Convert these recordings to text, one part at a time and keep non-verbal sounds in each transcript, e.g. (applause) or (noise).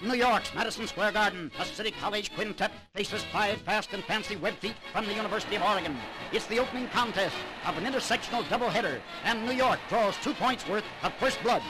At New York's Madison Square Garden, a City College quintet faces five fast and fancy web feet from the University of Oregon. It's the opening contest of an intersectional doubleheader, and New York draws two points worth of first blood.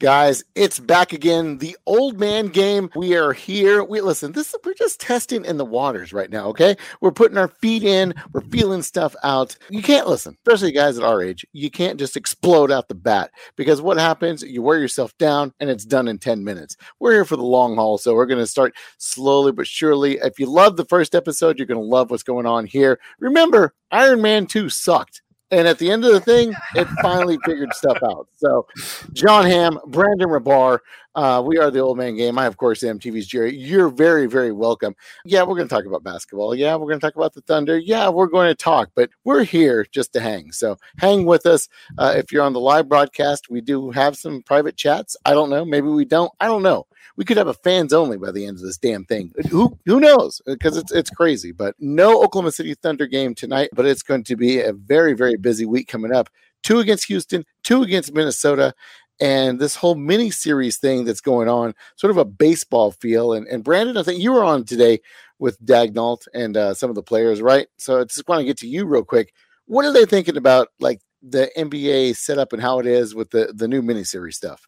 Guys, it's back again. The old man game. We are here. We listen, this we're just testing in the waters right now, okay? We're putting our feet in, we're feeling stuff out. You can't listen, especially guys at our age. You can't just explode out the bat because what happens, you wear yourself down and it's done in 10 minutes. We're here for the long haul, so we're going to start slowly but surely. If you love the first episode, you're going to love what's going on here. Remember, Iron Man 2 sucked. And at the end of the thing, it finally figured stuff out. So, Jon Hamm, Brandon Rahbar, uh, we are the old man game. I, of course, am TV's Jerry. You're very, very welcome. Yeah, we're going to talk about basketball. Yeah, we're going to talk about the Thunder. Yeah, we're going to talk, but we're here just to hang. So, hang with us. Uh, if you're on the live broadcast, we do have some private chats. I don't know. Maybe we don't. I don't know we could have a fans only by the end of this damn thing. Who who knows? Because it's it's crazy. But no Oklahoma City Thunder game tonight. But it's going to be a very very busy week coming up. Two against Houston, two against Minnesota, and this whole mini series thing that's going on, sort of a baseball feel. And and Brandon, I think you were on today with Daigneault and uh, some of the players, right? So I just want to get to you real quick. What are they thinking about, like the NBA setup and how it is with the the new miniseries stuff?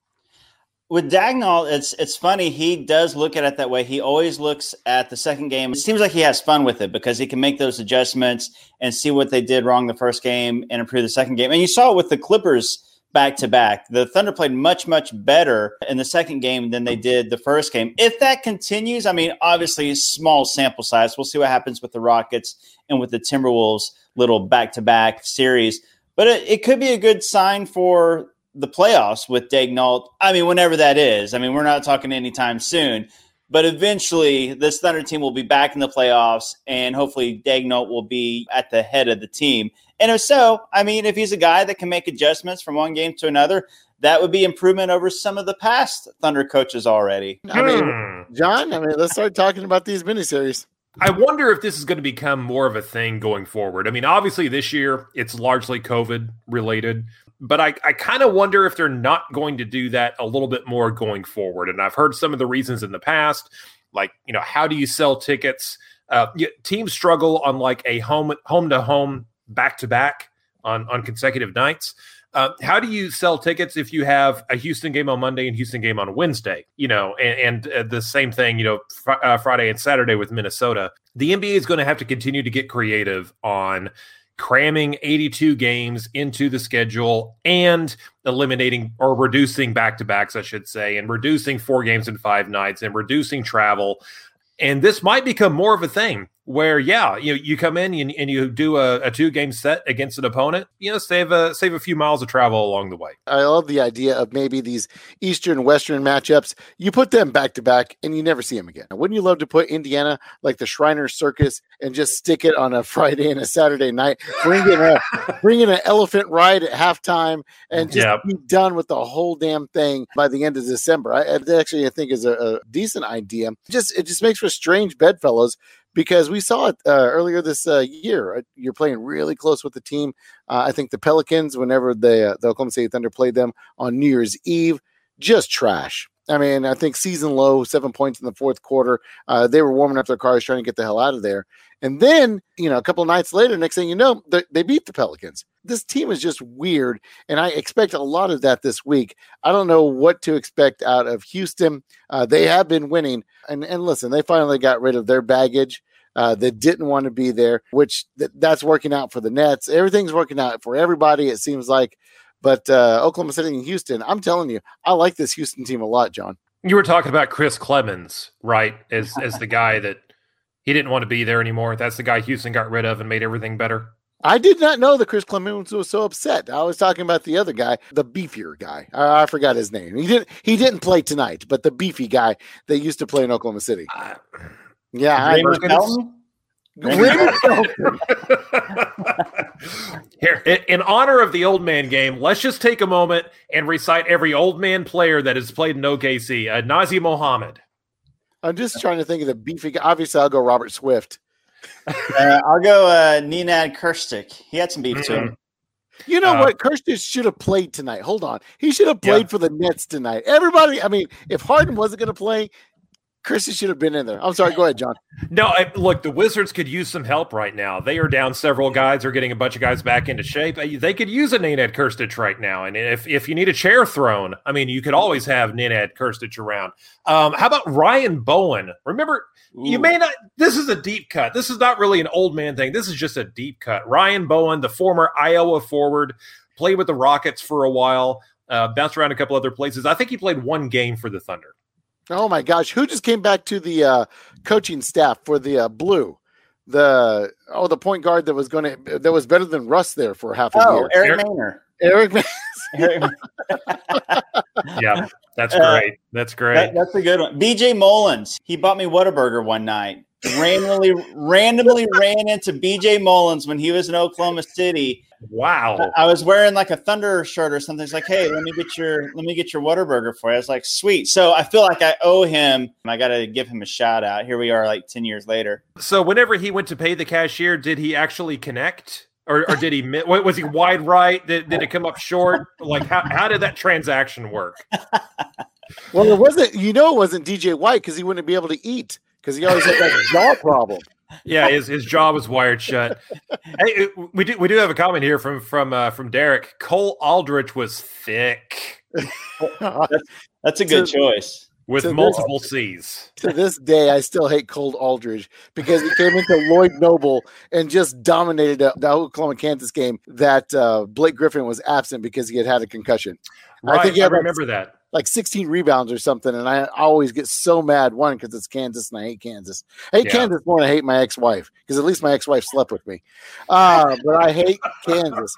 with Daigneault, it's it's funny. He does look at it that way. He always looks at the second game. It seems like he has fun with it because he can make those adjustments and see what they did wrong the first game and improve the second game. And you saw it with the Clippers back to back. The Thunder played much much better in the second game than they did the first game. If that continues, I mean, obviously small sample size. We'll see what happens with the Rockets and with the Timberwolves little back to back series. But it, it could be a good sign for the playoffs with Daigneault. I mean, whenever that is. I mean, we're not talking anytime soon, but eventually this Thunder team will be back in the playoffs, and hopefully Daigneault will be at the head of the team. And if so, I mean, if he's a guy that can make adjustments from one game to another, that would be improvement over some of the past Thunder coaches already. I mean, hmm. Jon, I mean, let's start talking about these miniseries. I wonder if this is going to become more of a thing going forward. I mean, obviously, this year it's largely COVID related, but I, I kind of wonder if they're not going to do that a little bit more going forward. And I've heard some of the reasons in the past, like, you know, how do you sell tickets? Uh, teams struggle on like a home home to home back to back on on consecutive nights. Uh, how do you sell tickets if you have a Houston game on Monday and Houston game on Wednesday? You know, and, and uh, the same thing, you know, fr- uh, Friday and Saturday with Minnesota. The NBA is going to have to continue to get creative on cramming 82 games into the schedule and eliminating or reducing back to backs, I should say, and reducing four games in five nights and reducing travel. And this might become more of a thing where yeah you you come in and, and you do a, a, two game set against an opponent you know save a save a few miles of travel along the way. I love the idea of maybe these eastern western matchups you put them back to back and you never see them again. Wouldn't you love to put indiana like the shriner circus and just stick it on a (laughs) friday and a saturday night bring in a (laughs) bring in an elephant ride at halftime and just yep. be done with the whole damn thing by the end of december. I, I actually i think is a, a decent idea. Just it just makes for strange bedfellows because we saw it uh, earlier this uh, year. You're playing really close with the team. Uh, I think the Pelicans, whenever the, uh, the Oklahoma City Thunder played them on New Year's Eve, just trash. I mean, I think season low, seven points in the fourth quarter. Uh, they were warming up their cars trying to get the hell out of there. And then, you know, a couple nights later, next thing you know, they beat the Pelicans. This team is just weird. And I expect a lot of that this week. I don't know what to expect out of Houston. Uh, they have been winning. And, and listen, they finally got rid of their baggage. Uh, that didn't want to be there, which th- that's working out for the Nets. Everything's working out for everybody. It seems like but uh, Oklahoma City and Houston, I'm telling you, I like this Houston team a lot, Jon. You were talking about Chris Clemons, right? As (laughs) as the guy that he didn't want to be there anymore. That's the guy Houston got rid of and made everything better. I did not know that Chris Clemons was so upset. I was talking about the other guy, the beefier guy. I, I forgot his name. He didn't. He didn't play tonight, but the beefy guy that used to play in Oklahoma City. Uh, yeah, I, Here, in honor of the old man game, let's just take a moment and recite every old man player that has played in OKC. Uh, Nazr Mohammed. I'm just trying to think of the beefy. Obviously, I'll go Robert Swift. Uh, I'll go uh, Nenad Krstić. He had some beef mm-hmm. to him. You know uh, what? Krstić should have played tonight. Hold on. He should have played yeah. for the Nets tonight. Everybody, I mean, if Harden wasn't going to play, Chrissy should have been in there. I'm sorry. Go ahead, Jon. No, I, look, the Wizards could use some help right now. They are down several guys. They're getting a bunch of guys back into shape. They could use a Nenad Krstić right now. And if, if you need a chair thrown, I mean, you could always have Nenad Krstić around. Um, how about Ryan Bowen? Remember, Ooh. you may not. This is a deep cut. This is not really an old man thing. This is just a deep cut. Ryan Bowen, the former Iowa forward, played with the Rockets for a while, uh, bounced around a couple other places. I think he played one game for the Thunder. Oh my gosh, who just came back to the uh, coaching staff for the uh, Blue? The oh, the point guard that was going to that was better than Russ there for half a oh, year. Eric, Eric Maynor. Eric. Eric. (laughs) yeah, that's uh, great. That's great. That, that's a good one. BJ Mullens. He bought me Whataburger one night. Randomly, (laughs) randomly ran into BJ Mullens when he was in Oklahoma City Wow. I was wearing like a Thunder shirt or something. It's like, hey, let me get your let me get your Whataburger for you. I was like, sweet. So I feel like I owe him. I got to give him a shout out. Here we are, like ten years later. So whenever he went to pay the cashier, did he actually connect? Or, or did he was he wide right? Did, did it come up short? Like how, how did that transaction work? well, it wasn't. You know, it wasn't DJ White because he wouldn't be able to eat because he always had that jaw problem yeah, his, his jaw was wired shut. hey, we do we do have a comment here from from uh, from Derek. Cole Aldrich was thick. (laughs) that's, that's, a good to, choice with multiple this, C's. To this day, I still hate Cole Aldrich because he came into Lloyd Noble and just dominated the Oklahoma Kansas game. That uh, Blake Griffin was absent because he had had a concussion. Right, I think I remember that like 16 rebounds or something. And I always get so mad, one, because it's Kansas and I hate Kansas. I hate yeah. Kansas more than I hate my ex wife because at least my ex wife slept with me. Uh, but I hate Kansas.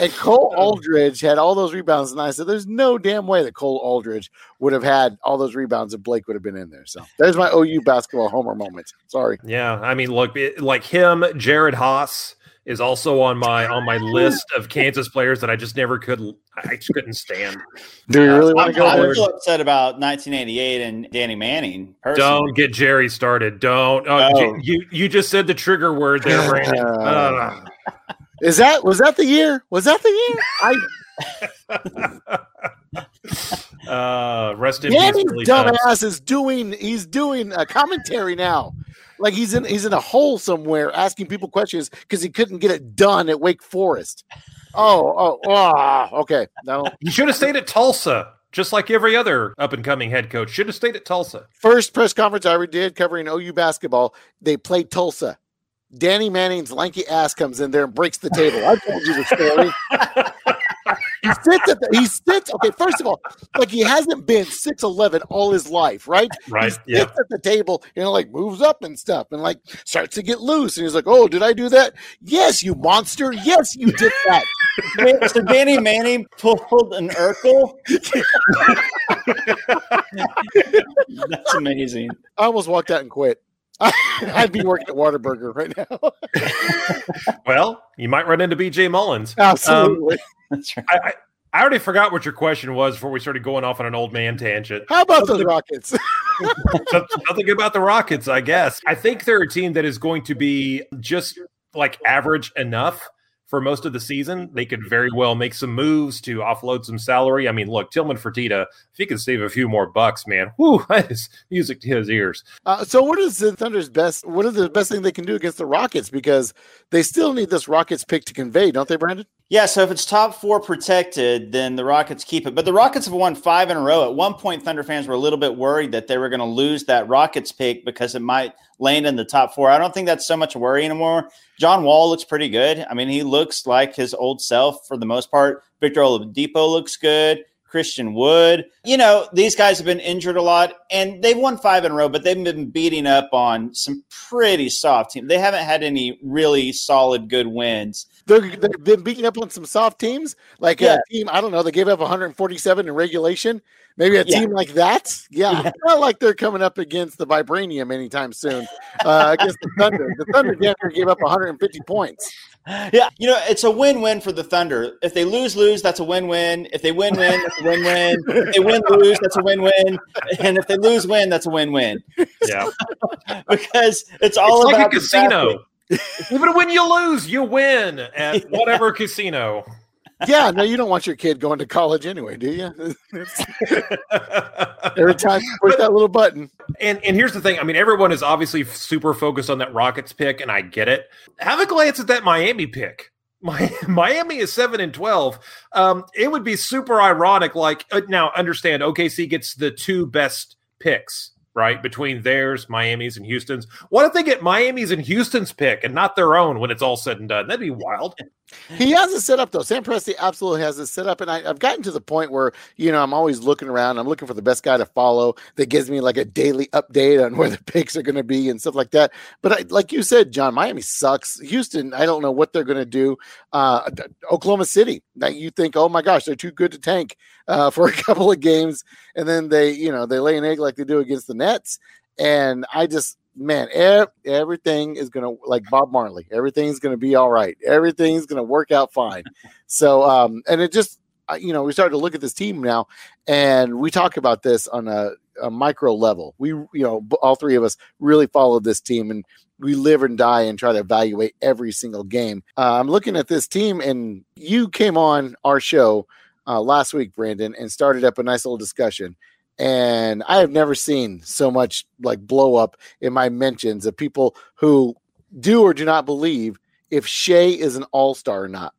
And Cole (laughs) Aldrich had all those rebounds. And I said, there's no damn way that Cole Aldrich would have had all those rebounds if Blake would have been in there. So there's my OU basketball homer moment. Sorry. Yeah. I mean, look, it, like him, Jerod Haase is also on my on my (laughs) list of Kansas players that I just never could I just couldn't stand. Do you really want to go? I'm upset about 1988 and Danny Manning. Personally. Don't get Jerry started. Don't. Oh, oh. You you just said the trigger word there, Brandon. (laughs) Uh, is that was that the year? Was that the year? I. (laughs) uh, rest in Danny's peace. dumbass is doing. He's doing a commentary now. Like he's in he's in a hole somewhere asking people questions because he couldn't get it done at Wake Forest. Oh, oh, oh okay. No, you should have stayed at Tulsa, just like every other up and coming head coach. Should have stayed at Tulsa. First press conference I ever did covering OU basketball. They played Tulsa. Danny Manning's lanky ass comes in there and breaks the table. I told you the story. (laughs) he sits at the, he sits. Okay, first of all, like he hasn't been six eleven all his life, right? Right. He sits yeah. at the table, you know, like moves up and stuff, and like starts to get loose. And he's like, "Oh, did I do that? Yes, you monster. Yes, you did that." so Danny Manning pulled an Urkel. (laughs) That's amazing. I almost walked out and quit. (laughs) I'd be working at Whataburger right now. (laughs) well, you might run into BJ Mullens. Absolutely. Um, That's right. I, I, I, already forgot what your question was before we started going off on an old man tangent. How about the Rockets? (laughs) (laughs) something about the Rockets, I guess. I think they're a team that is going to be just like average enough for most of the season. They could very well make some moves to offload some salary. I mean, look, Tillman Fertitta, if he can save a few more bucks, man, whoo, (laughs) that is music to his ears. Uh, so, what is the Thunder's best? What is the best thing they can do against the Rockets? Because they still need this Rockets pick to convey, don't they, Brandon? Yeah, so if it's top four protected, then the Rockets keep it. But the Rockets have won five in a row. At one point, Thunder fans were a little bit worried that they were going to lose that Rockets pick because it might land in the top four. I don't think that's so much a worry anymore. John Wall looks pretty good. I mean, he looks like his old self for the most part. Victor Oladipo looks good. Christian Wood. You know, these guys have been injured a lot and they've won five in a row, but they've been beating up on some pretty soft teams. They haven't had any really solid, good wins. They have been beating up on some soft teams, like yeah. a team, I don't know, they gave up 147 in regulation. Maybe a yeah. team like that. Yeah. yeah. Not like they're coming up against the Vibranium anytime soon uh, against the Thunder. The Thunder gave up 150 points. Yeah, you know, it's a win-win for the Thunder. If they lose, lose, that's a win-win. If they win, win, that's a win-win. If they win, lose, that's a win-win. And if they lose, win, that's a win-win. Yeah, (laughs) because it's all it's about like a the casino. Even when you lose, you win (laughs) at whatever casino. yeah, no, you don't want your kid going to college anyway, do you? (laughs) Every time you push that little button. And and here's the thing. I mean, everyone is obviously super focused on that Rockets pick, and I get it. Have a glance at that Miami pick. (laughs) Miami is seven and twelve. Um, it would be super ironic. Like uh, now, understand OKC gets the two best picks, right, between theirs, Miami's, and Houston's. What if they get Miami's and Houston's pick and not their own when it's all said and done? That'd be wild. He has it set up though. Sam Presti absolutely has it set up, and I, have gotten to the point where you know I'm always looking around. I'm looking for the best guy to follow that gives me like a daily update on where the (laughs) picks are going to be and stuff like that. But I, like you said, Jon, Miami sucks. Houston, I don't know what they're going to do. Uh, Oklahoma City, that you think, oh my gosh, they're too good to tank uh, for a (laughs) couple of games, and then they, you know, they lay an egg like they do against the Nets. And I just man, ev- everything is gonna like Bob Marley. Everything's gonna be all right. Everything's gonna work out fine. (laughs) So, um, and it just, you know, we started to look at this team now, and we talk about this on a, a micro level. We, you know, all three of us really follow this team, and we live and die and try to evaluate every single game. Uh, I'm looking at this team, and you came on our show uh, last week, Brandon, and started up a nice little discussion and I have never seen so much like blow up in my mentions of people who do or do not believe if Shai is an all star or not.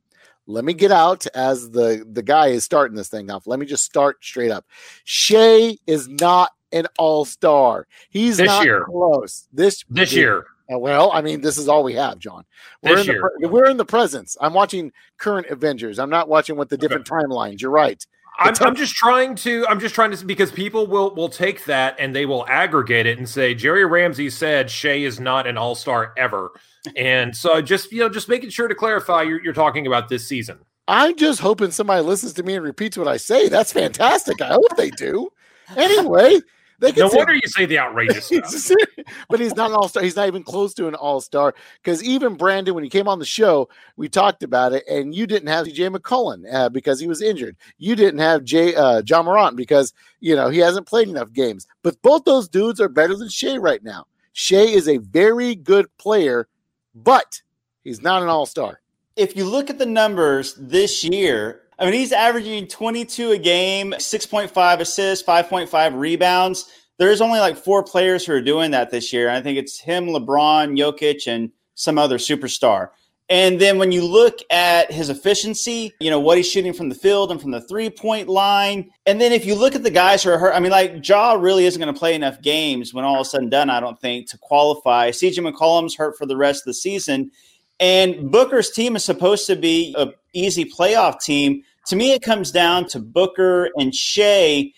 Let me get out as the the guy is starting this thing off. Let me just start straight up. Shai is not an all star. He's This not year. close. This This year, uh, Well, I mean, this is all we have, Jon. We're This in, the, pre- we're in the presence. I'm watching current Avengers. I'm not watching what the different timelines. You're right. I'm, I'm just trying to. I'm just trying to because people will will take that and they will aggregate it and say Jerry Ramsey said Shai is not an All Star ever, and so just you know just making sure to clarify you're you're talking about this season. I'm just hoping somebody listens to me and repeats what I say. That's fantastic. I hope they do. Anyway, they can No say- wonder you say the outrageous stuff. (laughs) But he's not an all star. He's not even close to an all star. Because even Brandon, when he came on the show, we talked about it, and you didn't have Jay McCollum uh, because he was injured. You didn't have Jay uh, John Morant because you know he hasn't played enough games. But both those dudes are better than Shai right now. Shai is a very good player, but he's not an all star. if you look at the numbers this year, I mean, he's averaging 22 a game, 6.5 assists, 5.5 rebounds. There's only like four players who are doing that this year. I think it's him, LeBron, Jokic, and some other superstar. And then when you look at his efficiency, you know, what he's shooting from the field and from the three point line. And then if you look at the guys who are hurt, I mean, like Ja really isn't going to play enough games when all is said and done, I don't think, to qualify. CJ McCollum's hurt for the rest of the season. And Booker's team is supposed to be a easy playoff team. To me, it comes down to Booker and Shai,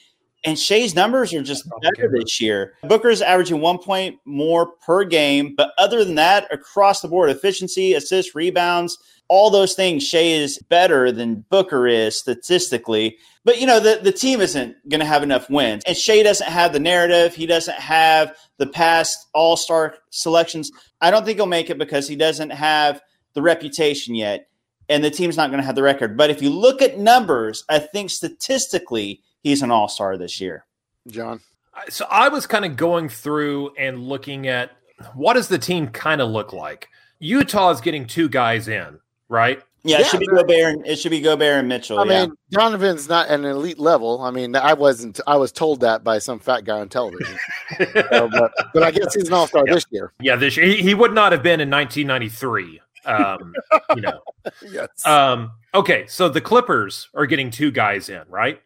and Shai's numbers are just oh, better this year. Booker's averaging one point more per game, but other than that, across the board, efficiency, assists, rebounds, all those things, Shai is better than Booker is statistically. But you know, the, the team isn't going to have enough wins. And Shea doesn't have the narrative. He doesn't have the past all star selections. I don't think he'll make it because he doesn't have the reputation yet. And the team's not going to have the record. But if you look at numbers, I think statistically, he's an all star this year. Jon, So I was kind of going through and looking at what does the team kind of look like. Utah is getting two guys in, right? Yeah, Yeah, it should be Gobert. And, it should be Gobert and Mitchell. I yeah. mean, Donovan's not an elite level. I mean, I wasn't. I was told that by some fat guy on television. (laughs) So, but, but I guess he's an all star Yep. this year. Yeah, this year he, he would not have been in 1993. Um, you know. (laughs) Yes. Um, okay, so the Clippers are getting two guys in, right?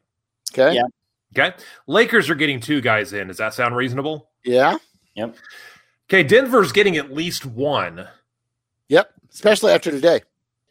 okay. yeah. Okay, Lakers are getting two guys in. Does that sound reasonable? Yeah. Yep. Okay, Denver's getting at least one. Yep. Especially after today.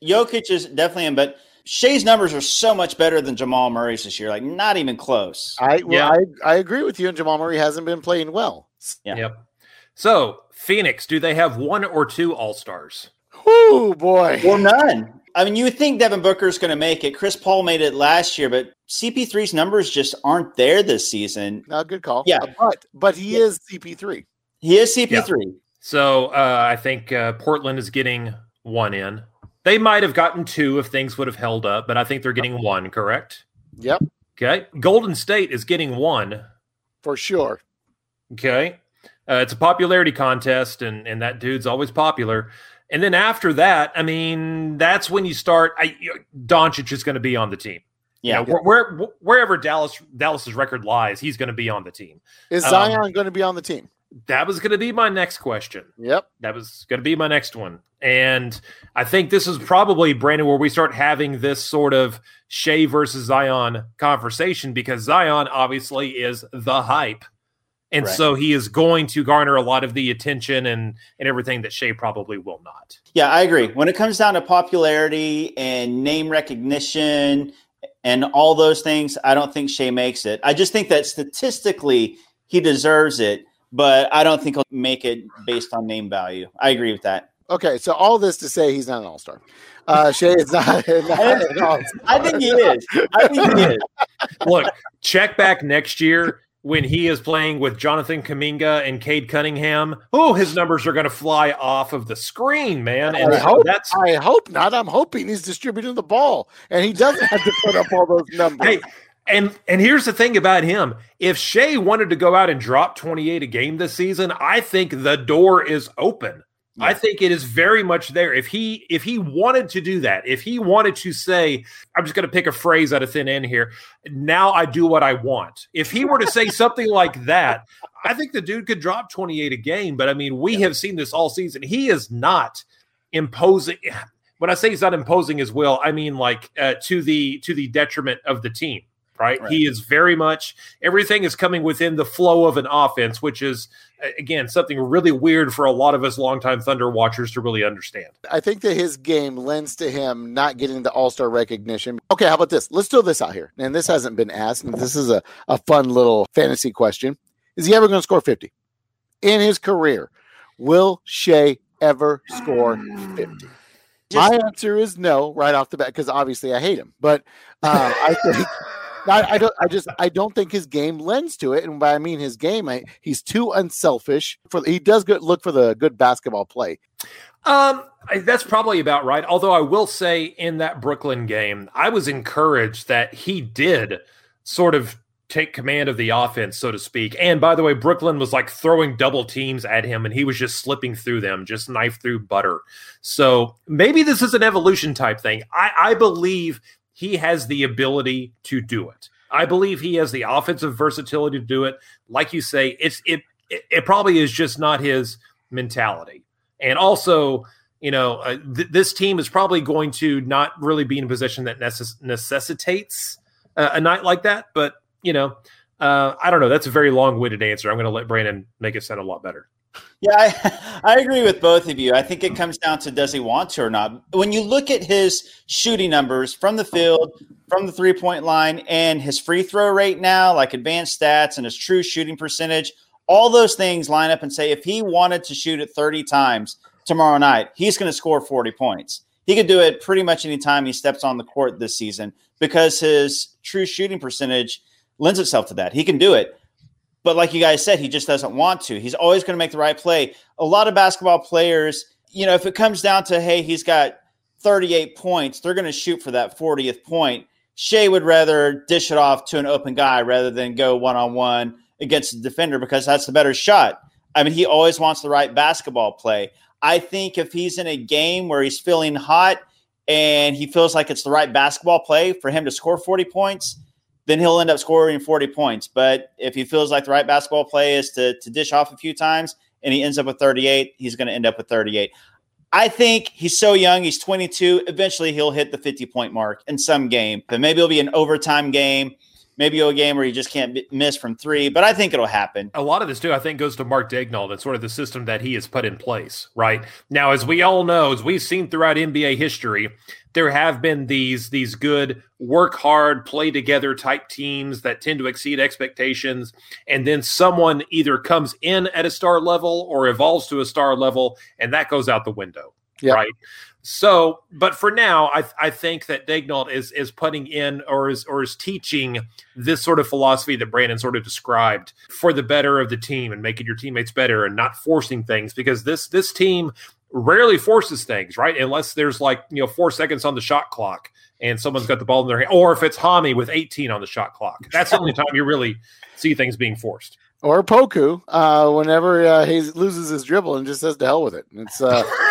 Jokic is definitely in, but Shai's numbers are so much better than Jamal Murray's this year. Like, not even close. I well, Yeah. I I agree with you. And Jamal Murray hasn't been playing well. Yeah. Yep. So Phoenix, do they have one or two All Stars? Oh boy. Or none. I mean, you would think Devin Booker's going to make it. Chris Paul made it last year, but CP3's numbers just aren't there this season. No, good call. Yeah. But but he Yeah. is CP3. He is CP3. So uh, I think uh, Portland is getting one in. They might have gotten two if things would have held up, but I think they're getting one, correct? Yep. Okay. Golden State is getting one. For sure. Okay. Uh, it's a popularity contest, and, and that dude's always popular. And then after that, I mean, that's when you start. I, Doncic is going to be on the team. Yeah. You know, where, where, wherever Dallas Dallas's record lies, he's going to be on the team. Is Um, Zion going to be on the team? That was going to be my next question. Yep. That was going to be my next one. And I think this is probably, Brandon, where we start having this sort of Shai versus Zion conversation because Zion obviously is the hype. And Right. so he is going to garner a lot of the attention and, and everything that Shai probably will not. Yeah, I agree. When it comes down to popularity and name recognition and all those things, I don't think Shai makes it. I just think that statistically he deserves it, but I don't think he'll make it based on name value. I agree with that. Okay, so all this to say he's not an all star. Uh, (laughs) Shai is not, (laughs) not an all I think he is. I think he is. Look, check back next year when he is playing with Jonathan Kuminga and Cade Cunningham. Oh, his numbers are going to fly off of the screen, man. And I hope, that's I hope not. I'm hoping he's distributing the ball and he doesn't have to put up all those numbers. Hey, and and here's the thing about him. If Shai wanted to go out and drop 28 a game this season, I think the door is open. I think it is very much there. If he if he wanted to do that, if he wanted to say, I'm just going to pick a phrase out of thin end here. Now I do what I want. If he were to say (laughs) something like that, I think the dude could drop 28 a game. But I mean, we have seen this all season. He is not imposing. (sighs) When I say he's not imposing his will, I mean like uh, to the to the detriment of the team. Right? Right. He is very much everything is coming within the flow of an offense, which is again something really weird for a lot of us longtime Thunder watchers to really understand. I think that his game lends to him not getting the All Star recognition. Okay, how about this? Let's throw this out here. And this hasn't been asked, and this is a, a fun little fantasy question. Is he ever going to score 50 in his career? Will Shai ever score 50? My answer is no, right off the bat, because obviously I hate him. But uh, I think I, don't. I just I don't think his game lends to it, and by I mean his game, I, he's too unselfish. For he does good look for the good basketball play. Um, that's probably about right. Although I will say, in that Brooklyn game, I was encouraged that he did sort of take command of the offense, so to speak. And by the way, Brooklyn was like throwing double teams at him, and he was just slipping through them, just knife through butter. So maybe this is an evolution type thing. I, I believe he has the ability to do it. I believe he has the offensive versatility to do it. Like you say, it's it it, probably is just not his mentality. And also, you know, uh, th- this team is probably going to not really be in a position that necess- necessitates uh, a night like that. But you know, uh, I don't know. That's a very long-winded answer. I'm going to let Brandon make it sound a lot better. Yeah, I, (laughs) I agree with both of you. I think it comes down to does he want to or not. When you look at his shooting numbers from the field, from the three point line, and his free throw rate now, like advanced stats and his true shooting percentage, all those things line up and say if he wanted to shoot it 30 times tomorrow night, he's going to score 40 points. He could do it pretty much any time he steps on the court this season because his true shooting percentage lends itself to that. He can do it. But like you guys said, he just doesn't want to. He's always going to make the right play. A lot of basketball players, you know, if it comes down to, hey, he's got 38 points, they're going to shoot for that 40th point. Shai would rather dish it off to an open guy rather than go one on one against the defender because that's the better shot. I mean, he always wants the right basketball play. I think if he's in a game where he's feeling hot and he feels like it's the right basketball play for him to score 40 points, then he'll end up scoring 40 points. But if he feels like the right basketball play is to, to dish off a few times and he ends up with 38, he's going to end up with 38. I think he's so young. He's 22. Eventually, he'll hit the 50 point mark in some game. But maybe it'll be an overtime game. Maybe a game where he just can't miss from three. But I think it'll happen. a lot of this too, I think, goes to Mark Daigneault and sort of the system that he has put in place. Right now, as we all know, as we've seen throughout NBA history, there have been these these good work hard, play together type teams that tend to exceed expectations, and then someone either comes in at a star level or evolves to a star level, and that goes out the window. Yeah. Right. So, but for now, I I think that Daigneault is is putting in or is or is teaching this sort of philosophy that Brandon sort of described for the better of the team and making your teammates better and not forcing things because this this team rarely forces things, right? Unless there's like, you know, four seconds on the shot clock and someone's got the ball in their hand, or if it's Hami with 18 on the shot clock. That's the only time you really see things being forced. Or Poku, uh, whenever uh, he loses his dribble and just says to hell with it. It's uh, (laughs)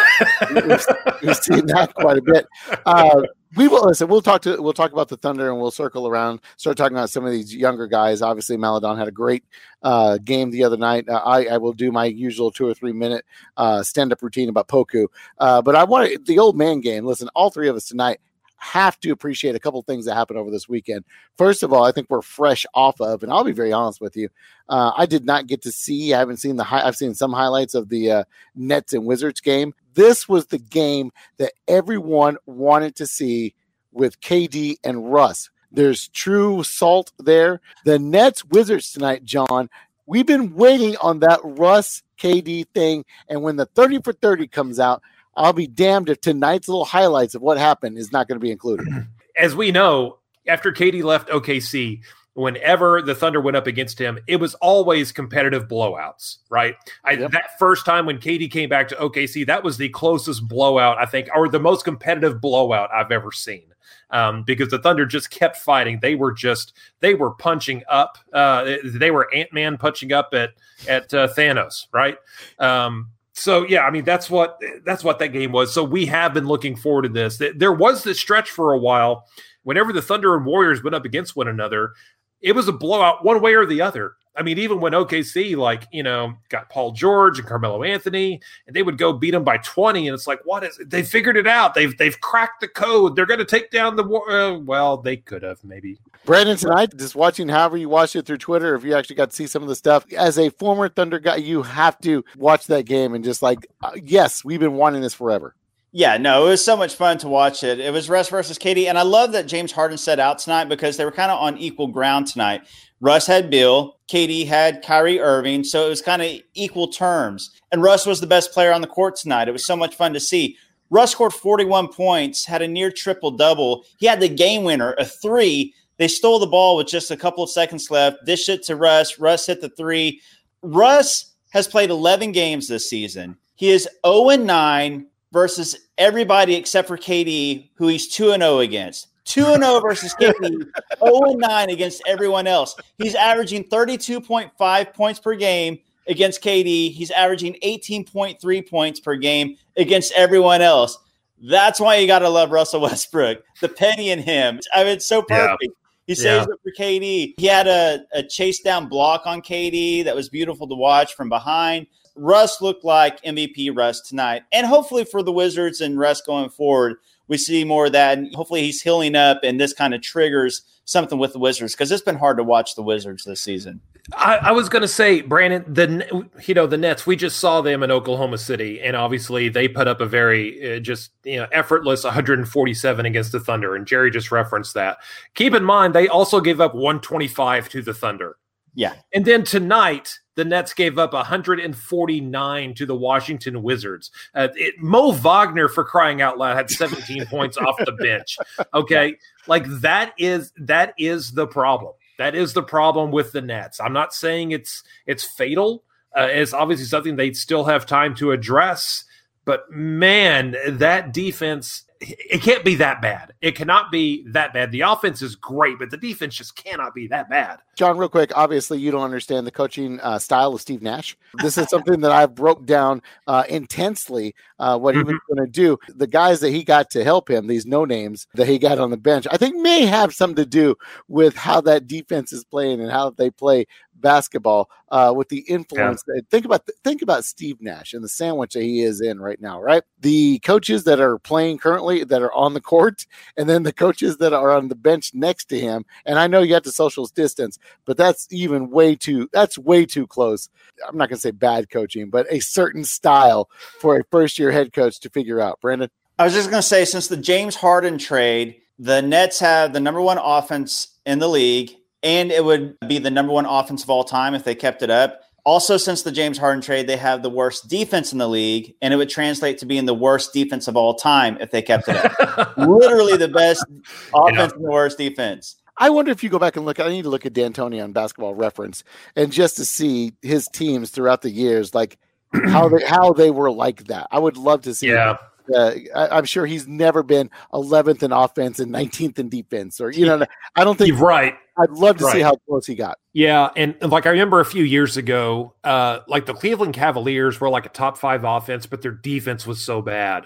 we've, we've, seen that quite a bit. Uh, we will listen. We'll talk to we'll talk about the Thunder and we'll circle around. Start talking about some of these younger guys. Obviously, Maledon had a great uh, game the other night. Uh, I, I will do my usual two or three minute uh, stand up routine about Poku. Uh, but I want the old man game. Listen, all three of us tonight have to appreciate a couple things that happened over this weekend. First of all, I think we're fresh off of, and I'll be very honest with you. Uh, I did not get to see. I haven't seen the. I've seen some highlights of the uh, Nets and Wizards game. This was the game that everyone wanted to see with KD and Russ. There's true salt there. The Nets Wizards tonight, John. We've been waiting on that Russ KD thing, and when the 30 for 30 comes out, I'll be damned if tonight's little highlights of what happened is not going to be included. (clears throat) As we know, after KD left OKC, whenever the Thunder went up against him, it was always competitive blowouts, right? I, yep. That first time when KD came back to OKC, that was the closest blowout, I think, or the most competitive blowout I've ever seen. Um, because the Thunder just kept fighting. They were just they were punching up. Uh, they were Ant Man punching up at at uh, Thanos, right? Um, so yeah, I mean that's what that's what that game was. So we have been looking forward to this. There was this stretch for a while whenever the Thunder and Warriors went up against one another, it was a blowout one way or the other. I mean, even when OKC, like, you know, got Paul George and Carmelo Anthony, and they would go beat them by 20, and it's like, what is it? They figured it out. They've they've cracked the code. They're going to take down the war. Uh, well, they could have maybe. Brandon, tonight, just watching however you watched it through Twitter, if you actually got to see some of the stuff, as a former Thunder guy, you have to watch that game and just like, uh, yes, we've been wanting this forever. Yeah, no, it was so much fun to watch it. It was Russ versus KD, and I love that James Harden set out tonight because they were kind of on equal ground tonight. Russ had Beal, KD had Kyrie Irving, so it was kind of equal terms. And Russ was the best player on the court tonight. It was so much fun to see. Russ scored 41 points, had a near triple double. He had the game winner, a three. They stole the ball with just a couple of seconds left. Dish it to Russ. Russ hit the three. Russ has played 11 games this season. He is 0 9 versus everybody except for KD, who he's 2 0 against. 2 0 (laughs) versus KD, 0 9 against everyone else. He's averaging 32.5 points per game against KD. He's averaging 18.3 points per game against everyone else. That's why you got to love Russell Westbrook. The penny in him. I mean, it's so perfect. Yeah. He saves yeah. it for KD. He had a, a chase down block on KD that was beautiful to watch from behind. Russ looked like MVP Russ tonight. And hopefully for the Wizards and Russ going forward, we see more of that. And hopefully he's healing up and this kind of triggers something with the Wizards because it's been hard to watch the Wizards this season. I, I was going to say, Brandon, the you know the Nets. We just saw them in Oklahoma City, and obviously they put up a very uh, just you know effortless 147 against the Thunder, and Jerry just referenced that. Keep in mind they also gave up 125 to the Thunder. Yeah, and then tonight the Nets gave up 149 to the Washington Wizards. Uh, it, Mo Wagner, for crying out loud, had 17 (laughs) points off the bench. Okay, like that is that is the problem. That is the problem with the Nets. I'm not saying it's it's fatal. Uh, it's obviously something they still have time to address. But man, that defense it can't be that bad. It cannot be that bad. The offense is great, but the defense just cannot be that bad. Jon, real quick, obviously you don't understand the coaching uh, style of Steve Nash. This is something that I've broke down uh, intensely. Uh, what mm-hmm. he was mm-hmm. going to do. The guys that he got to help him, these no names that he got on the bench, I think may have something to do with how that defense is playing and how they play basketball uh, with the influence. Yeah. Think about think about Steve Nash and the sandwich that he is in right now. Right, the coaches that are playing currently that are on the court, (laughs) and then the coaches that are on the bench next to him. And I know you have to social distance, but that's even way too that's way too close. I'm not going to say bad coaching, but a certain style for a first year head coach to figure out. Brandon, I was just going to say since the James Harden trade, the Nets have the number one offense in the league and it would be the number one offense of all time if they kept it up. Also, since the James Harden trade, they have the worst defense in the league, and it would translate to being the worst defense of all time if they kept it up. (laughs) Literally the best offense yeah. and the worst defense. I wonder if you go back and look. I need to look at D'Antoni on Basketball Reference, and just to see his teams throughout the years, like (clears throat) how they how they were like that. I would love to see. Yeah. Uh, I, am sure he's never been 11th in offense and 19th in defense, or you know. I don't think right. I'd love to Right. see how close he got. Yeah, and like I remember a few years ago, uh, like the Cleveland Cavaliers were like a top five offense, but their defense was so bad.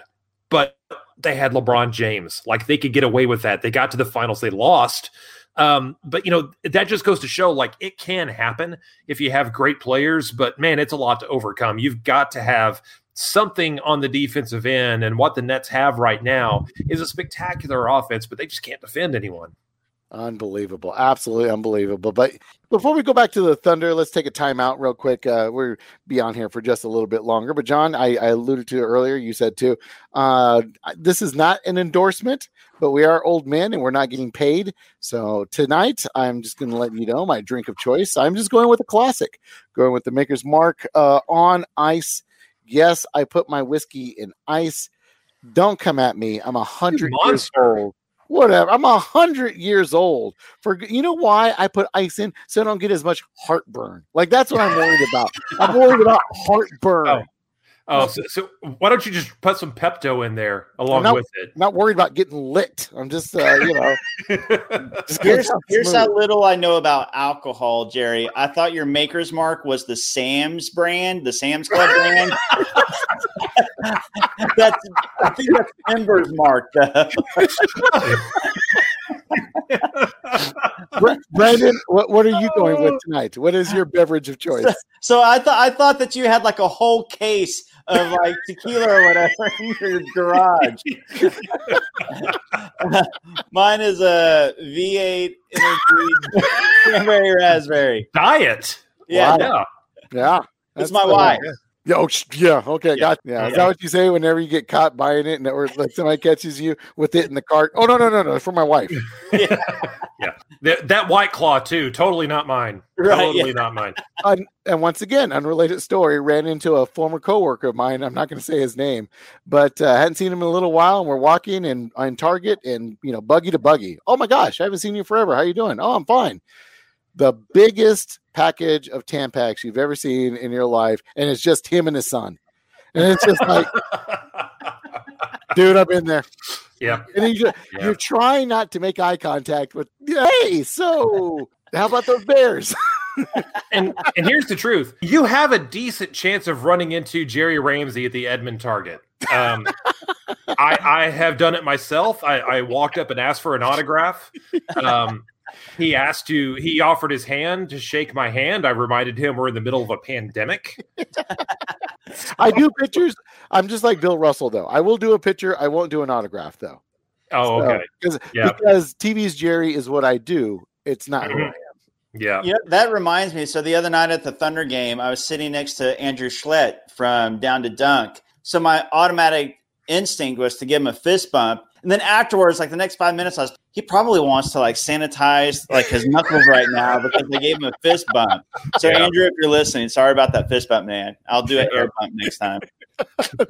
But they had LeBron James, like they could get away with that. They got to the finals, they lost. Um, but you know that just goes to show, like it can happen if you have great players. But man, it's a lot to overcome. You've got to have something on the defensive end, and what the Nets have right now is a spectacular offense, but they just can't defend anyone. Unbelievable. Absolutely unbelievable. But before we go back to the Thunder, let's take a timeout real quick. Uh, we're be on here for just a little bit longer. But Jon, I, I alluded to it earlier, you said too, uh, this is not an endorsement, but we are old men and we're not getting paid. So tonight, I'm just going to let you know my drink of choice. I'm just going with a classic, going with the Maker's Mark uh, on ice. Yes, I put my whiskey in ice. Don't come at me. I'm a hundred years old. Whatever. I'm a hundred years old. For you know why I put ice in so I don't get as much heartburn. Like that's what I'm worried about. I'm worried about (laughs) oh. heartburn. Oh. Oh, so, so why don't you just put some Pepto in there along not- with I'm not worried about getting lit. I'm just, uh, you know, (laughs) just Here's, getting here's how little I know about alcohol, Jerry. I thought your maker's mark was the Sam's brand, the Sam's Club brand. (laughs) that's I think that's Denver's mark. (laughs) though. Bra- Brandon, what, what are you going with tonight? What is your beverage of choice? (laughs) so I thought I thought that you had like a whole case of like tequila or whatever in your garage. (laughs) Mine is a V8 energy cranberry raspberry. Diet. Yeah, Wow. Yeah. Yeah. That's my uh, wife. Yeah, oh, yeah, okay, got yeah. Is that what you say whenever you get caught buying it, and that or like somebody catches you with it in the cart? Oh no, no, no, no, it's for my wife. (laughs) Yeah. That, that white claw too. Totally not mine. Right, Totally yeah. not mine. And once again, unrelated story. Ran into a former coworker of mine. I'm not going to say his name, but uh, hadn't seen him in a little while. And we're walking and on Target, and you know, buggy to buggy. Oh my gosh, I haven't seen you forever. How you doing? Oh, I'm fine. The biggest package of Tampax you've ever seen in your life, and it's just him and his son. And it's just like, (laughs) dude, I've been there. yeah. And you, Yeah. you're trying not to make eye contact with, hey, so how about those bears? (laughs) And and here's the truth: you have a decent chance of running into Jerry Ramsey at the Edmond Target. Um, I, I have done it myself. I, I walked up and asked for an autograph. Um, he asked to. He offered his hand to shake my hand. I reminded him we're in the middle of a pandemic. (laughs) I do pictures. I'm just like Bill Russell, though. I will do a picture. I won't do an autograph, though. Oh, So- okay. Because Yeah. because TV's Jerry is what I do. It's not who mm-hmm. I am. Yeah. You know, that reminds me. So the other night at the Thunder game, I was sitting next to Andrew Schlett from Down to Dunk. So my automatic instinct was to give him a fist bump. And then afterwards, like the next five minutes, I was, he probably wants to like sanitize like his knuckles right now because they gave him a fist bump. So Yeah. Andrew, if you're listening, sorry about that fist bump, man. I'll do an air bump next time. (laughs)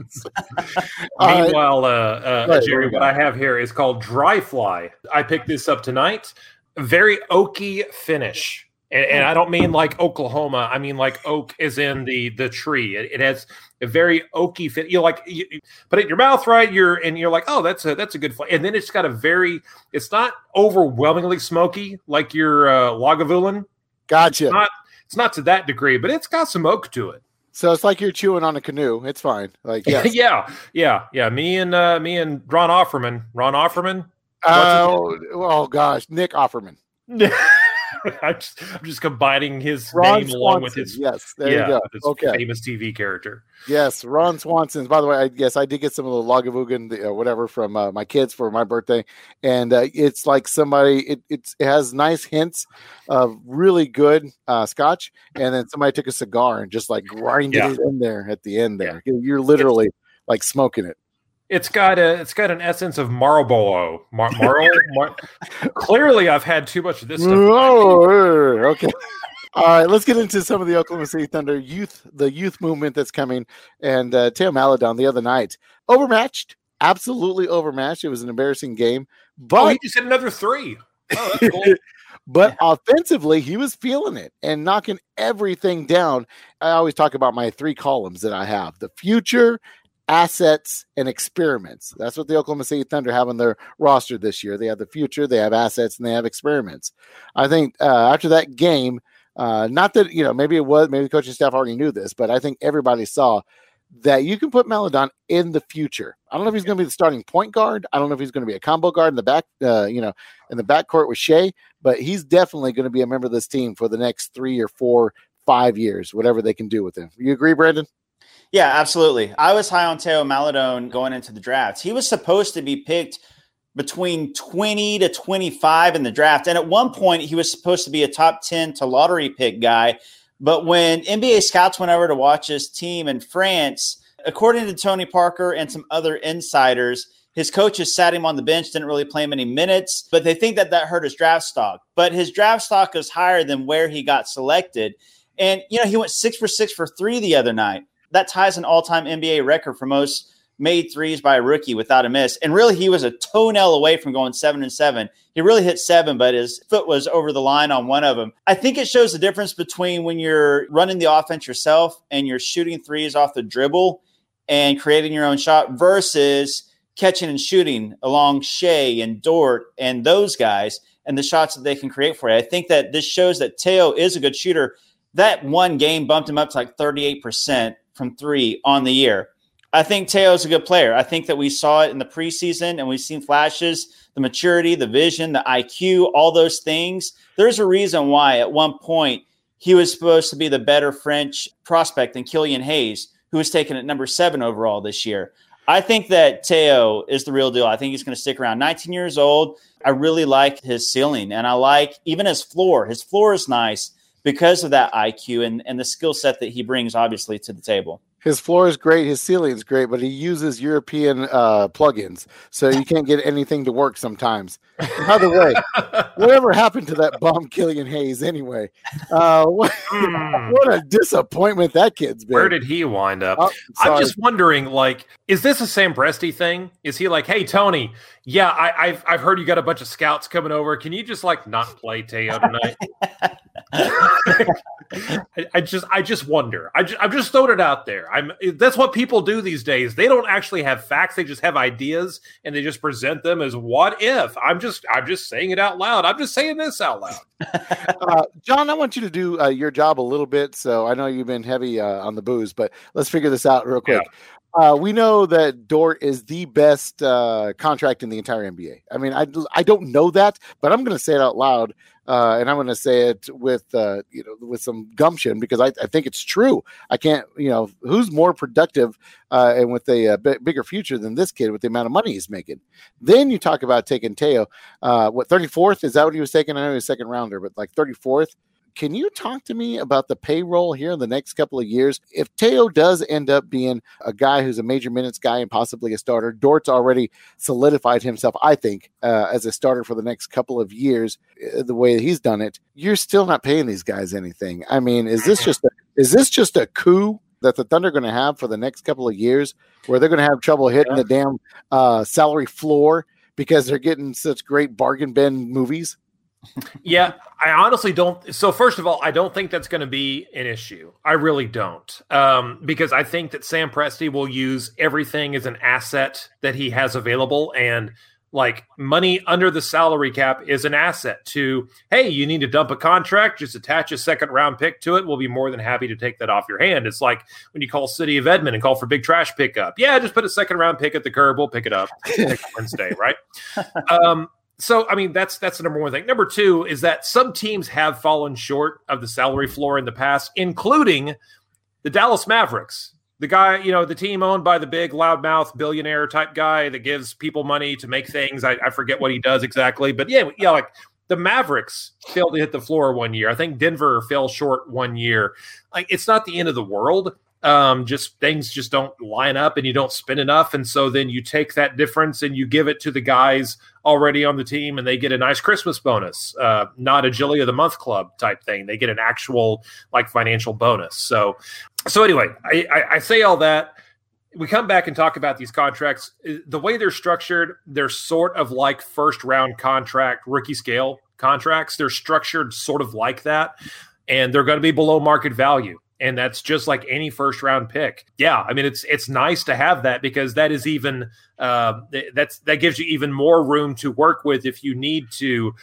Meanwhile, uh, uh, Right, Jerry, what I have here is called Dry Fly. I picked this up tonight. Very oaky finish. And, and I don't mean like Oklahoma. I mean like oak is in the the tree. It, it has a very oaky fit. You like you, you put it in your mouth, right? You're and you're like, oh, that's a that's a good. Fl-. And then it's got a very. It's not overwhelmingly smoky like your uh, Lagavulin. Gotcha. Not- It's not to that degree, but it's got some oak to it. So it's like you're chewing on a canoe. It's fine. Like yes. (laughs) yeah, yeah, yeah. Me and uh, me and Ron Offerman. Ron Offerman. Oh, oh gosh, Nick Offerman, (laughs) (laughs) I'm, just, I'm just combining his Ron name along with his Yes, there yeah, you go. Okay. famous TV character. Yes, Ron Swanson. By the way, I guess I did get some of the Lagavulin, uh, whatever, from uh, my kids for my birthday, and uh, it's like somebody. It it's, it has nice hints of really good uh, Scotch, and then somebody took a cigar and just like grinded Yeah. it in there at the end. There, you're literally like smoking it. It's got a it's got an essence of Marlboro. Mar- Marl. Mar- Clearly, I've had too much of this stuff. Oh, okay. All right, let's get into some of the Oklahoma City Thunder youth, the youth movement that's coming. And uh, Tim Maledon the other night overmatched, absolutely overmatched. It was an embarrassing game, Oh, but he just hit another three. Oh, that's cool. (laughs) But yeah. offensively, he was feeling it and knocking everything down. I always talk about my three columns that I have the future, assets, and experiments. That's what the Oklahoma City Thunder have on their roster this year. They have the future, they have assets, and they have experiments. I think uh, after that game, uh, not that, you know, maybe it was, maybe the coaching staff already knew this, but I think everybody saw that you can put Maledon in the future. I don't know if he's going to be the starting point guard. I don't know if he's going to be a combo guard in the back, uh, you know, in the backcourt with Shai, but he's definitely going to be a member of this team for the next three or four, five years, whatever they can do with him. You agree, Brandon? Yeah, absolutely. I was high on Teo Maledon going into the draft. He was supposed to be picked between 20 to 25 in the draft. And at one point, he was supposed to be a top 10 to lottery pick guy. But when NBA scouts went over to watch his team in France, according to Tony Parker and some other insiders, his coaches sat him on the bench, didn't really play him any minutes, but they think that that hurt his draft stock. But his draft stock is higher than where he got selected. And, you know, he went six for six for three the other night. That ties an all time NBA record for most made threes by a rookie without a miss. And really, he was a toenail away from going seven and seven. He really hit seven, but his foot was over the line on one of them. I think it shows the difference between when you're running the offense yourself and you're shooting threes off the dribble and creating your own shot versus catching and shooting along Shai and Dort and those guys and the shots that they can create for you. I think that this shows that Teo is a good shooter. That one game bumped him up to like 38% from three on the year. I think Theo's a good player. I think that we saw it in the preseason and we've seen flashes, the maturity, the vision, the IQ, all those things. There's a reason why at one point he was supposed to be the better French prospect than Killian Hayes, who was taken at number seven overall this year. I think that Teo is the real deal. I think he's going to stick around. 19 years old. I really like his ceiling and I like even his floor. His floor is nice because of that IQ and, and the skill set that he brings, obviously, to the table his floor is great, his ceiling is great, but he uses European uh, plugins, so you can't get anything to work sometimes. By the way, (laughs) whatever happened to that bum Killian Hayes anyway? Uh, what, mm. what, a disappointment that kid's been. Where did he wind up? Oh, I'm just wondering, like, is this a Sam Presti thing? Is he like, hey Tony, yeah, I, have I've heard you got a bunch of scouts coming over. Can you just like not play Theo tonight? (laughs) (laughs) I, I, just I just wonder. I just, I'm just throwing it out there. I'm that's what people do these days. They don't actually have facts. They just have ideas and they just present them as what if. I'm just I'm just saying it out loud. I'm just saying this out loud. (laughs) uh, Jon, I want you to do uh, your job a little bit. So I know you've been heavy uh, on the booze, but let's figure this out real quick. Uh, we know that Dort is the best uh, contract in the entire NBA. I mean, I, I don't know that, but I'm going to say it out loud, uh, and I'm going to say it with uh, you know with some gumption because I, I, think it's true. I can't you know who's more productive uh, and with a, b- bigger future than this kid with the amount of money he's making. Then you talk about taking Teo. Uh, what 34th is that what he was taking? I know he was second rounder, but like 34th. Can you talk to me about the payroll here in the next couple of years? If Teo does end up being a guy who's a major minutes guy and possibly a starter, Dort's already solidified himself, I think, uh, as a starter for the next couple of years. Uh, the way he's done it, you're still not paying these guys anything. I mean, is this just a, is this just a coup? that the Thunder are going to have for the next couple of years, where they're going to have trouble hitting yeah. the damn uh, salary floor because they're getting such great bargain bin movies yeah, I honestly don't. So, first of all, I don't think that's going to be an issue. I really don't. Um, because I think that Sam Presti will use everything as an asset that he has available. And like money under the salary cap is an asset to, hey, you need to dump a contract, just attach a second round pick to it. We'll be more than happy to take that off your hand. It's like when you call City of Edmond and call for big trash pickup. Yeah, just put a second round pick at the curb. We'll pick it up Wednesday, right? (laughs) Um, so I mean that's that's the number one thing. Number two is that some teams have fallen short of the salary floor in the past, including the Dallas Mavericks. The guy, you know, the team owned by the big loudmouth billionaire type guy that gives people money to make things. I, I forget what he does exactly, but yeah, yeah, like the Mavericks failed to hit the floor one year. I think Denver fell short one year. Like it's not the end of the world um, just things just don't line up and you don't spend enough. And so then you take that difference and you give it to the guys already on the team and they get a nice Christmas bonus, uh, not a Jelly of the Month Club type thing. They get an actual like financial bonus. So, so anyway, I, I, I say all that. We come back and talk about these contracts. The way they're structured, they're sort of like first round contract rookie scale contracts. They're structured sort of like that, and they're going to be below market value. And that's just like any first round pick. Yeah, I mean it's it's nice to have that because that is even uh, that's that gives you even more room to work with if you need to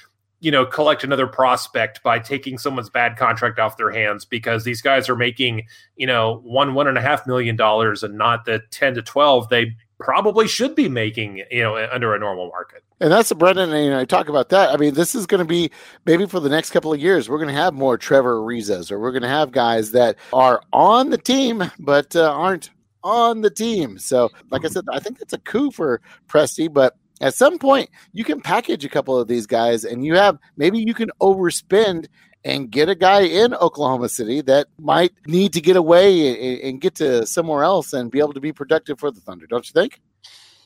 you know, collect another prospect by taking someone's bad contract off their hands because these guys are making, you know, one, one and a half million dollars and not the 10 to 12 they probably should be making, you know, under a normal market. And that's Brandon and I talk about that. I mean, this is going to be maybe for the next couple of years, we're going to have more Trevor Arizas or we're going to have guys that are on the team, but uh, aren't on the team. So, like I said, I think that's a coup for Presti, but at some point you can package a couple of these guys and you have maybe you can overspend and get a guy in Oklahoma City that might need to get away and, get to somewhere else and be able to be productive for the Thunder, don't you think?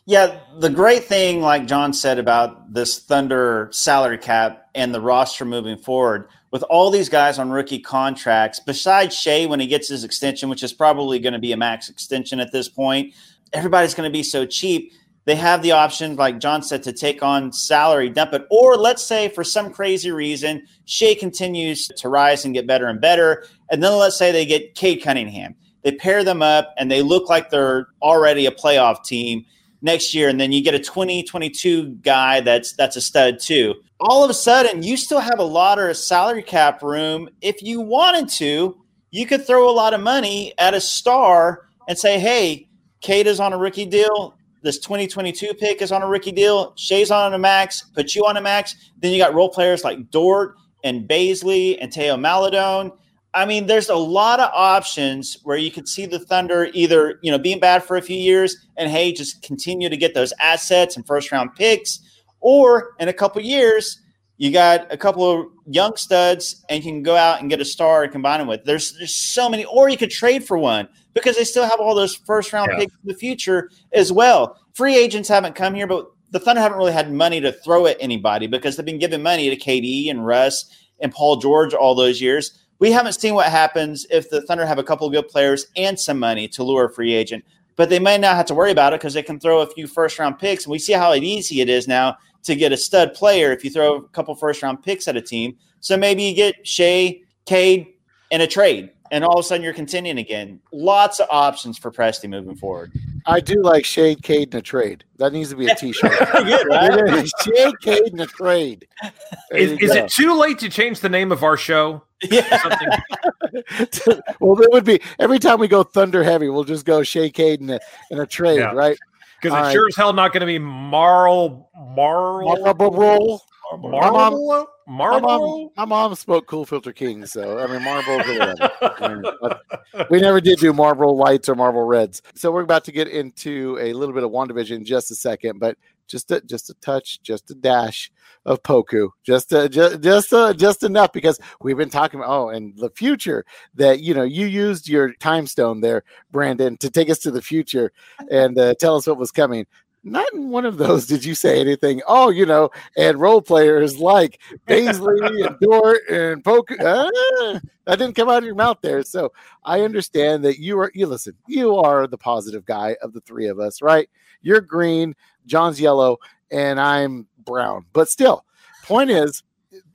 Yeah, the great thing, like Jon said about this Thunder salary cap and the roster moving forward, with all these guys on rookie contracts, besides Shai when he gets his extension, which is probably going to be a max extension at this point, everybody's going to be so cheap they have the option, like Jon said, to take on salary dump it. Or let's say for some crazy reason, Shai continues to rise and get better and better. And then let's say they get Cade Cunningham. They pair them up and they look like they're already a playoff team next year. And then you get a 2022 guy that's that's a stud too. All of a sudden, you still have a lot of salary cap room. If you wanted to, you could throw a lot of money at a star and say, hey, Cade is on a rookie deal this 2022 pick is on a rookie deal. Shai's on a max. Put you on a max. Then you got role players like Dort and Bazley and Teo Maledon. I mean, there's a lot of options where you could see the Thunder either, you know, being bad for a few years and hey, just continue to get those assets and first round picks, or in a couple years, you got a couple of young studs and you can go out and get a star and combine them with. There's there's so many, or you could trade for one because they still have all those first round yeah. picks in the future as well. Free agents haven't come here, but the Thunder haven't really had money to throw at anybody because they've been giving money to KD and Russ and Paul George all those years. We haven't seen what happens if the Thunder have a couple of good players and some money to lure a free agent. But they may not have to worry about it because they can throw a few first round picks. And we see how easy it is now to get a stud player if you throw a couple first round picks at a team. So maybe you get Shai, Cade, in a trade, and all of a sudden you're contending again. Lots of options for Presti moving forward. I do like Shai Cade in a trade. That needs to be a T-shirt. Good, right? Shai Cade in a trade. Is, is it too late to change the name of our show? Yeah. (laughs) well, it would be every time we go Thunder Heavy, we'll just go Shai Cade in a, in a trade, yeah. right? Because it's right. sure as hell not going to be Marl Marl Marble. Marble. Marble. My mom, my mom spoke Cool Filter King, so I mean Marble. we never did do Marble Lights or Marble Reds. So we're about to get into a little bit of WandaVision in just a second, but just a, just a touch, just a dash of Poku, just a, just just a, just enough because we've been talking about oh, and the future that you know you used your time stone there, Brandon, to take us to the future and uh, tell us what was coming. Not in one of those did you say anything. Oh, you know, and role players like Bazley and (laughs) Dort and Poku. Ah, that didn't come out of your mouth there. So I understand that you are. You listen. You are the positive guy of the three of us, right? You're green. Jon's yellow, and I'm brown. But still, point is,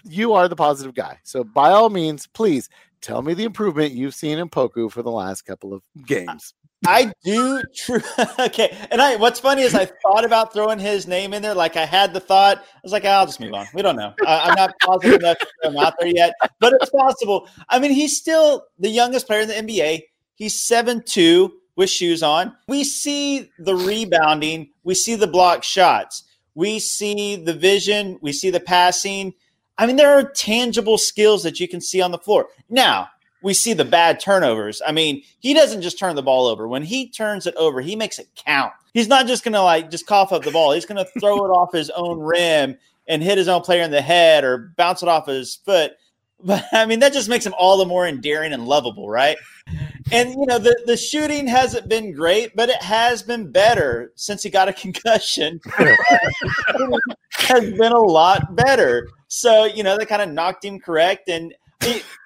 you are the positive guy. So by all means, please tell me the improvement you've seen in Poku for the last couple of games. I do true. (laughs) okay. And I what's funny is I thought about throwing his name in there. Like I had the thought. I was like, I'll just move on. We don't know. I, am not positive enough to throw him out there yet, but it's possible. I mean, he's still the youngest player in the NBA. He's seven two with shoes on. We see the rebounding. We see the block shots. We see the vision. We see the passing. I mean, there are tangible skills that you can see on the floor. Now, we see the bad turnovers. I mean, he doesn't just turn the ball over. When he turns it over, he makes it count. He's not just going to like just cough up the ball. He's going to throw it off his own rim and hit his own player in the head or bounce it off his foot. But I mean, that just makes him all the more endearing and lovable, right? And you know, the, the shooting hasn't been great, but it has been better since he got a (laughs) concussion. has been a lot better. So, you know, they kind of knocked him correct. And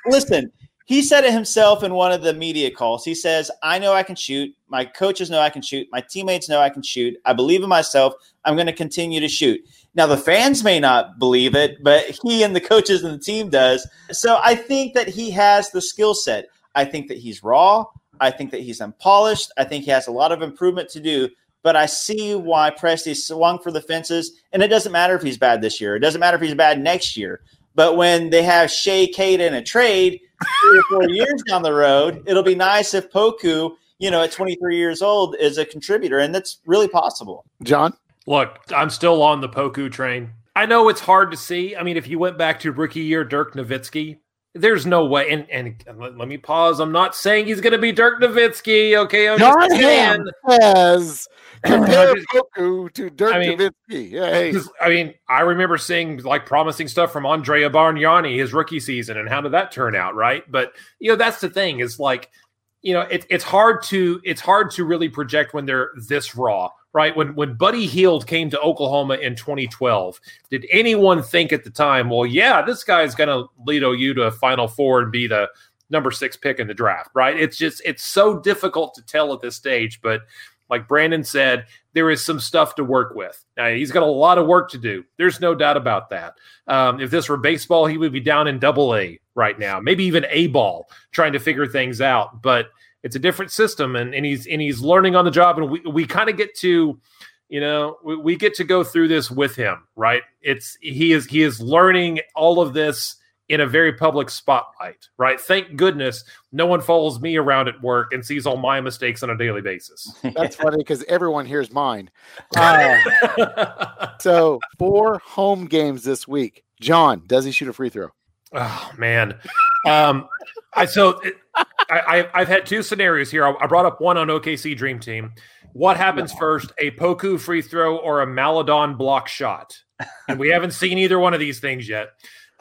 listen, he said it himself in one of the media calls. He says, I know I can shoot. My coaches know I can shoot. My teammates know I can shoot. I believe in myself. I'm going to continue to shoot. Now, the fans may not believe it, but he and the coaches and the team does. So I think that he has the skill set. I think that he's raw. I think that he's unpolished. I think he has a lot of improvement to do. But I see why Presti swung for the fences. And it doesn't matter if he's bad this year. It doesn't matter if he's bad next year. But when they have Shai Cade in a trade three or four years down the road, it'll be nice if Poku, you know, at 23 years old, is a contributor, and that's really possible. Jon, look, I'm still on the Poku train. I know it's hard to see. I mean, if you went back to rookie year Dirk Nowitzki, there's no way. And and let, let me pause. I'm not saying he's going to be Dirk Nowitzki. Okay, I'm Jon just saying. (clears throat) Compare Poku to Dirk I mean, Nowitzki. Yeah, hey. I mean, I remember seeing like promising stuff from Andrea Bargnani his rookie season, and how did that turn out? Right, but you know that's the thing is like, you know, it, it's hard to it's hard to really project when they're this raw right? When when Buddy Hield came to Oklahoma in 2012, did anyone think at the time, well, yeah, this guy's going to lead OU to a Final Four and be the number six pick in the draft, right? It's just it's so difficult to tell at this stage, but like Brandon said, there is some stuff to work with. Now, he's got a lot of work to do. There's no doubt about that. Um, if this were baseball, he would be down in double A right now, maybe even A ball, trying to figure things out. But it's a different system and, and he's and he's learning on the job and we, we kind of get to you know we, we get to go through this with him right it's he is he is learning all of this in a very public spotlight right thank goodness no one follows me around at work and sees all my mistakes on a daily basis (laughs) that's funny because everyone hears mine (laughs) uh, (laughs) so four home games this week jon does he shoot a free throw oh man um I so it, I, have had two scenarios here. I, brought up one on OKC Dream Team. What happens first, a Poku free throw or a Maledon block shot? And we haven't seen either one of these things yet.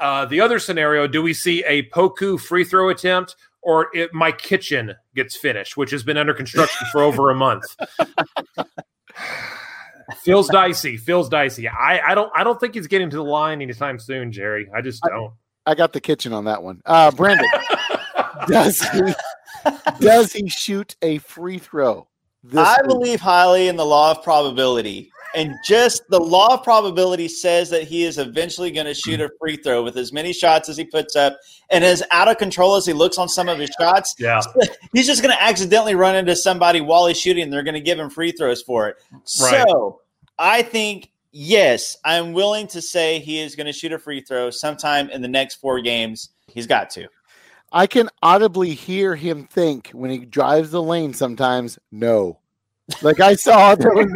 Uh, the other scenario, do we see a Poku free throw attempt or it, my kitchen gets finished, which has been under construction for over a month? (laughs) feels dicey. Feels dicey. I, I don't I don't think he's getting to the line anytime soon, Jerry. I just don't. I, I got the kitchen on that one. Uh, Brandon (laughs) does he does he shoot a free throw? I week? believe highly in the law of probability. And just the law of probability says that he is eventually going to shoot a free throw with as many shots as he puts up. And as out of control as he looks on some of his shots, yeah. (laughs) he's just going to accidentally run into somebody while he's shooting. And they're going to give him free throws for it. Right. So I think, yes, I'm willing to say he is going to shoot a free throw sometime in the next four games. He's got to. I can audibly hear him think when he drives the lane sometimes, no. Like I saw (laughs) there was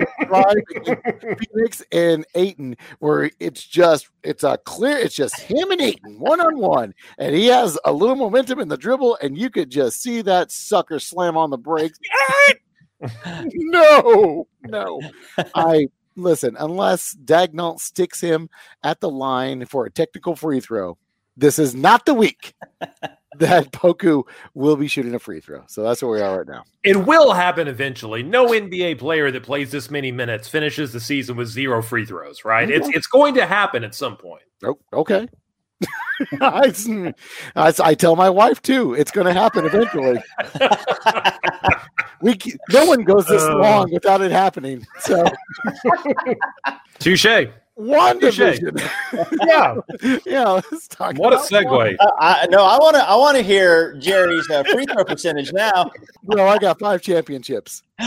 Phoenix and Ayton where it's just it's a clear it's just him and Ayton one on one and he has a little momentum in the dribble and you could just see that sucker slam on the brakes. (laughs) no, no. I listen, unless Daigneault sticks him at the line for a technical free throw, this is not the week that (laughs) Poku will be shooting a free throw. So that's where we are right now. It will happen eventually. No NBA player that plays this many minutes finishes the season with zero free throws, right? It's it's going to happen at some point. Oh, okay. I, (laughs) I, I, tell my wife too. It's going to happen eventually. (laughs) we no one goes this uh, long without it happening. So, touche. WandaVision. (laughs) yeah, yeah. Let's talk. What a segue. Uh, I, no, I want to. I want to hear Jerry's uh, free throw percentage now. Bro, I got five championships. (laughs)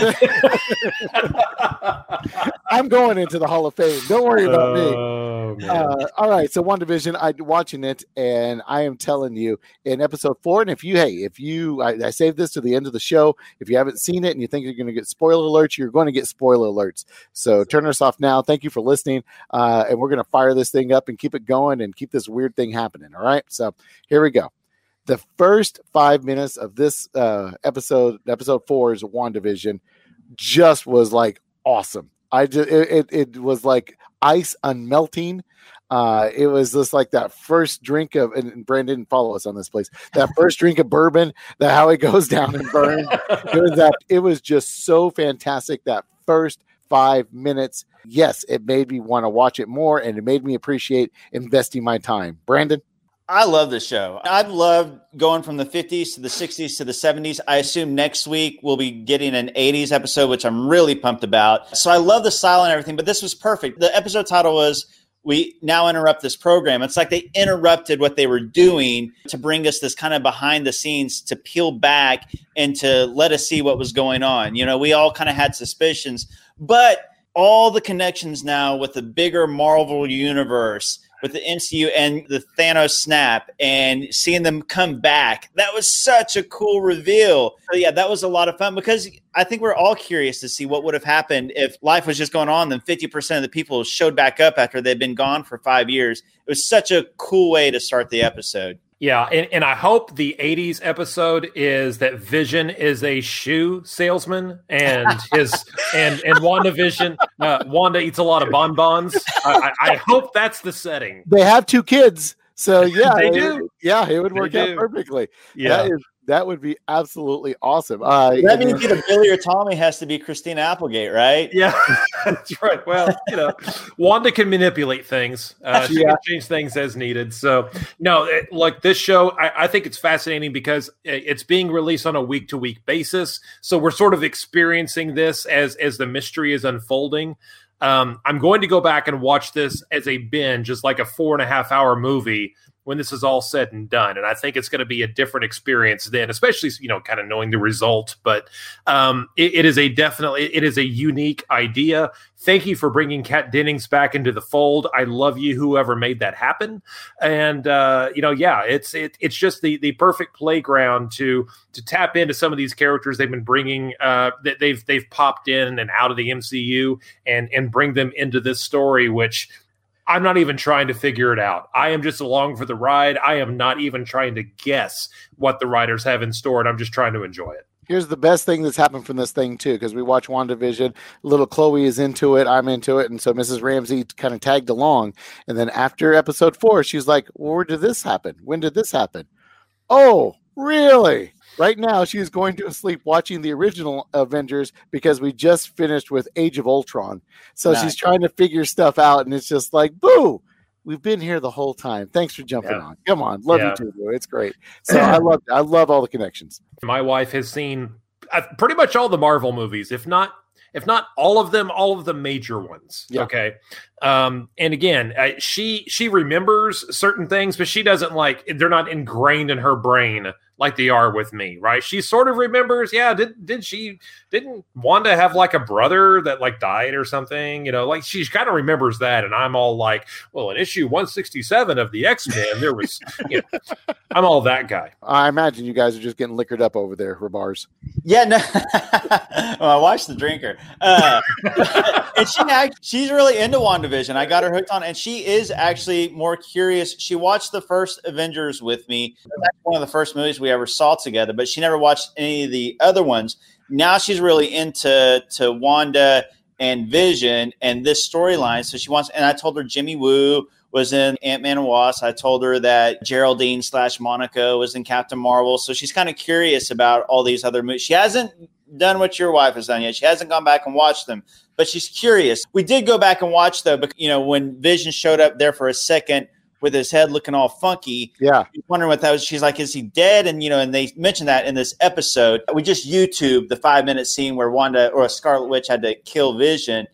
I'm going into the Hall of Fame. Don't worry about oh, me. Uh, all right, so WandaVision, I'm watching it, and I am telling you, in episode four, and if you, hey, if you, I, I saved this to the end of the show. If you haven't seen it and you think you're going to get spoiler alerts, you're going to get spoiler alerts. So turn us off now. Thank you for listening, uh, and we're going to fire this thing up and keep it going and keep this weird thing happening. All right, so here we go the first five minutes of this uh, episode, episode four is WandaVision, just was like awesome. I just it, it, it was like ice unmelting. Uh, it was just like that first drink of and Brandon didn't follow us on this place. That (laughs) first drink of bourbon, that how it goes down and burn. it was that (laughs) it was just so fantastic. That first five minutes. Yes, it made me want to watch it more and it made me appreciate investing my time. Brandon? I love this show. I've loved going from the 50s to the 60s to the 70s. I assume next week we'll be getting an 80s episode, which I'm really pumped about. So I love the style and everything, but this was perfect. The episode title was we now interrupt this program. It's like they interrupted what they were doing to bring us this kind of behind the scenes to peel back and to let us see what was going on. You know, we all kind of had suspicions, but all the connections now with the bigger Marvel universe with the MCU and the Thanos snap and seeing them come back. That was such a cool reveal. So yeah, that was a lot of fun because I think we're all curious to see what would have happened if life was just going on. Then 50% of the people showed back up after they'd been gone for five years. It was such a cool way to start the episode. Yeah, and, and I hope the 80s episode is that Vision is a shoe salesman and his (laughs) and and WandaVision uh, Wanda eats a lot of bonbons. I, I, hope that's the setting. They have two kids, so yeah, they do. It, yeah, it would work out perfectly. Yeah. That is that would be absolutely awesome. Uh, that means either Billy or Tommy has to be Christina Applegate, right? Yeah, (laughs) that's right. Well, you know, Wanda can manipulate things. Uh, she yeah. can change things as needed. So, no, it, like this show, I, I, think it's fascinating because it's being released on a week to week basis. So we're sort of experiencing this as as the mystery is unfolding. Um, I'm going to go back and watch this as a binge, just like a four and a half hour movie when this is all said and done. And I think it's going to be a different experience then, especially you know, kind of knowing the result. But um, it, it is a definitely it is a unique idea. Thank you for bringing Kat Dennings back into the fold. I love you, whoever made that happen. And uh, you know, yeah, it's it, it's just the the perfect playground to to tap into some of these characters they've been bringing uh, that they've they've popped in and out of the MCU and and bring them into this story, which I'm not even trying to figure it out. I am just along for the ride. I am not even trying to guess what the writers have in store, and I'm just trying to enjoy it. Here's the best thing that's happened from this thing too, because we watch WandaVision. Little Chloe is into it. I'm into it, and so Mrs. Ramsey kind of tagged along. And then after episode four, she's like, well, "Where did this happen? When did this happen? Oh, really? Right now, she is going to sleep watching the original Avengers because we just finished with Age of Ultron. So nice. she's trying to figure stuff out, and it's just like, boo, we've been here the whole time. Thanks for jumping yeah. on. Come on, love yeah. you too, boo. It's great. So I (clears throat) love, I love all the connections. My wife has seen uh, pretty much all the Marvel movies, if not if not all of them, all of the major ones. Yeah. Okay. Um, and again, uh, she she remembers certain things, but she doesn't like they're not ingrained in her brain like they are with me, right? She sort of remembers, yeah, did did she didn't Wanda have like a brother that like died or something? You know, like she kind of remembers that, and I'm all like, well, in issue 167 of the X-Men, there was you know, I'm all that guy. I imagine you guys are just getting liquored up over there for bars. Yeah, no well, (laughs) I watched the drinker. Uh, (laughs) and she she's really into WandaVision. I got her hooked on, and she is actually more curious. She watched the first Avengers with me. That's one of the first movies we ever saw together, but she never watched any of the other ones. Now she's really into to Wanda and Vision and this storyline. So she wants, and I told her Jimmy Woo was in Ant Man and Wasp. I told her that Geraldine slash Monica was in Captain Marvel. So she's kind of curious about all these other movies. She hasn't done what your wife has done yet. She hasn't gone back and watched them, but she's curious. We did go back and watch though, but you know, when Vision showed up there for a second with his head looking all funky. Yeah. Wondering what that was. She's like, is he dead? And, you know, and they mentioned that in this episode. We just YouTube the five minute scene where Wanda or a Scarlet Witch had to kill Vision.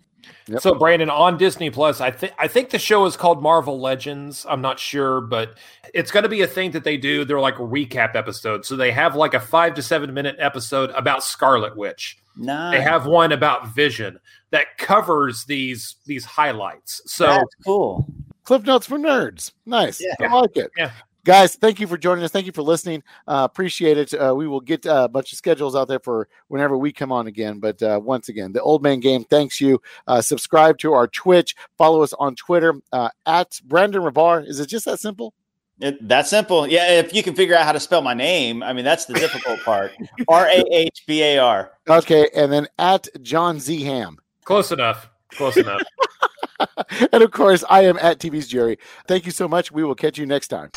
Yep. So Brandon on Disney Plus, I think I think the show is called Marvel Legends. I'm not sure, but it's going to be a thing that they do. They're like recap episodes, so they have like a five to seven minute episode about Scarlet Witch. Nice. They have one about Vision that covers these these highlights. So that's cool. Cliff Notes for Nerds. Nice. Yeah. I like it. Yeah. Guys, thank you for joining us. Thank you for listening. Uh, appreciate it. Uh, we will get uh, a bunch of schedules out there for whenever we come on again. But uh, once again, the Old Man Game thanks you. Uh, subscribe to our Twitch. Follow us on Twitter uh, at Brandon Rahbar. Is it just that simple? It, that simple. Yeah. If you can figure out how to spell my name, I mean, that's the difficult part. (laughs) R A H B A R. Okay. And then at Jon Z Hamm. Close enough. Close enough. (laughs) (laughs) and of course, I am at TV's Jerry. Thank you so much. We will catch you next time.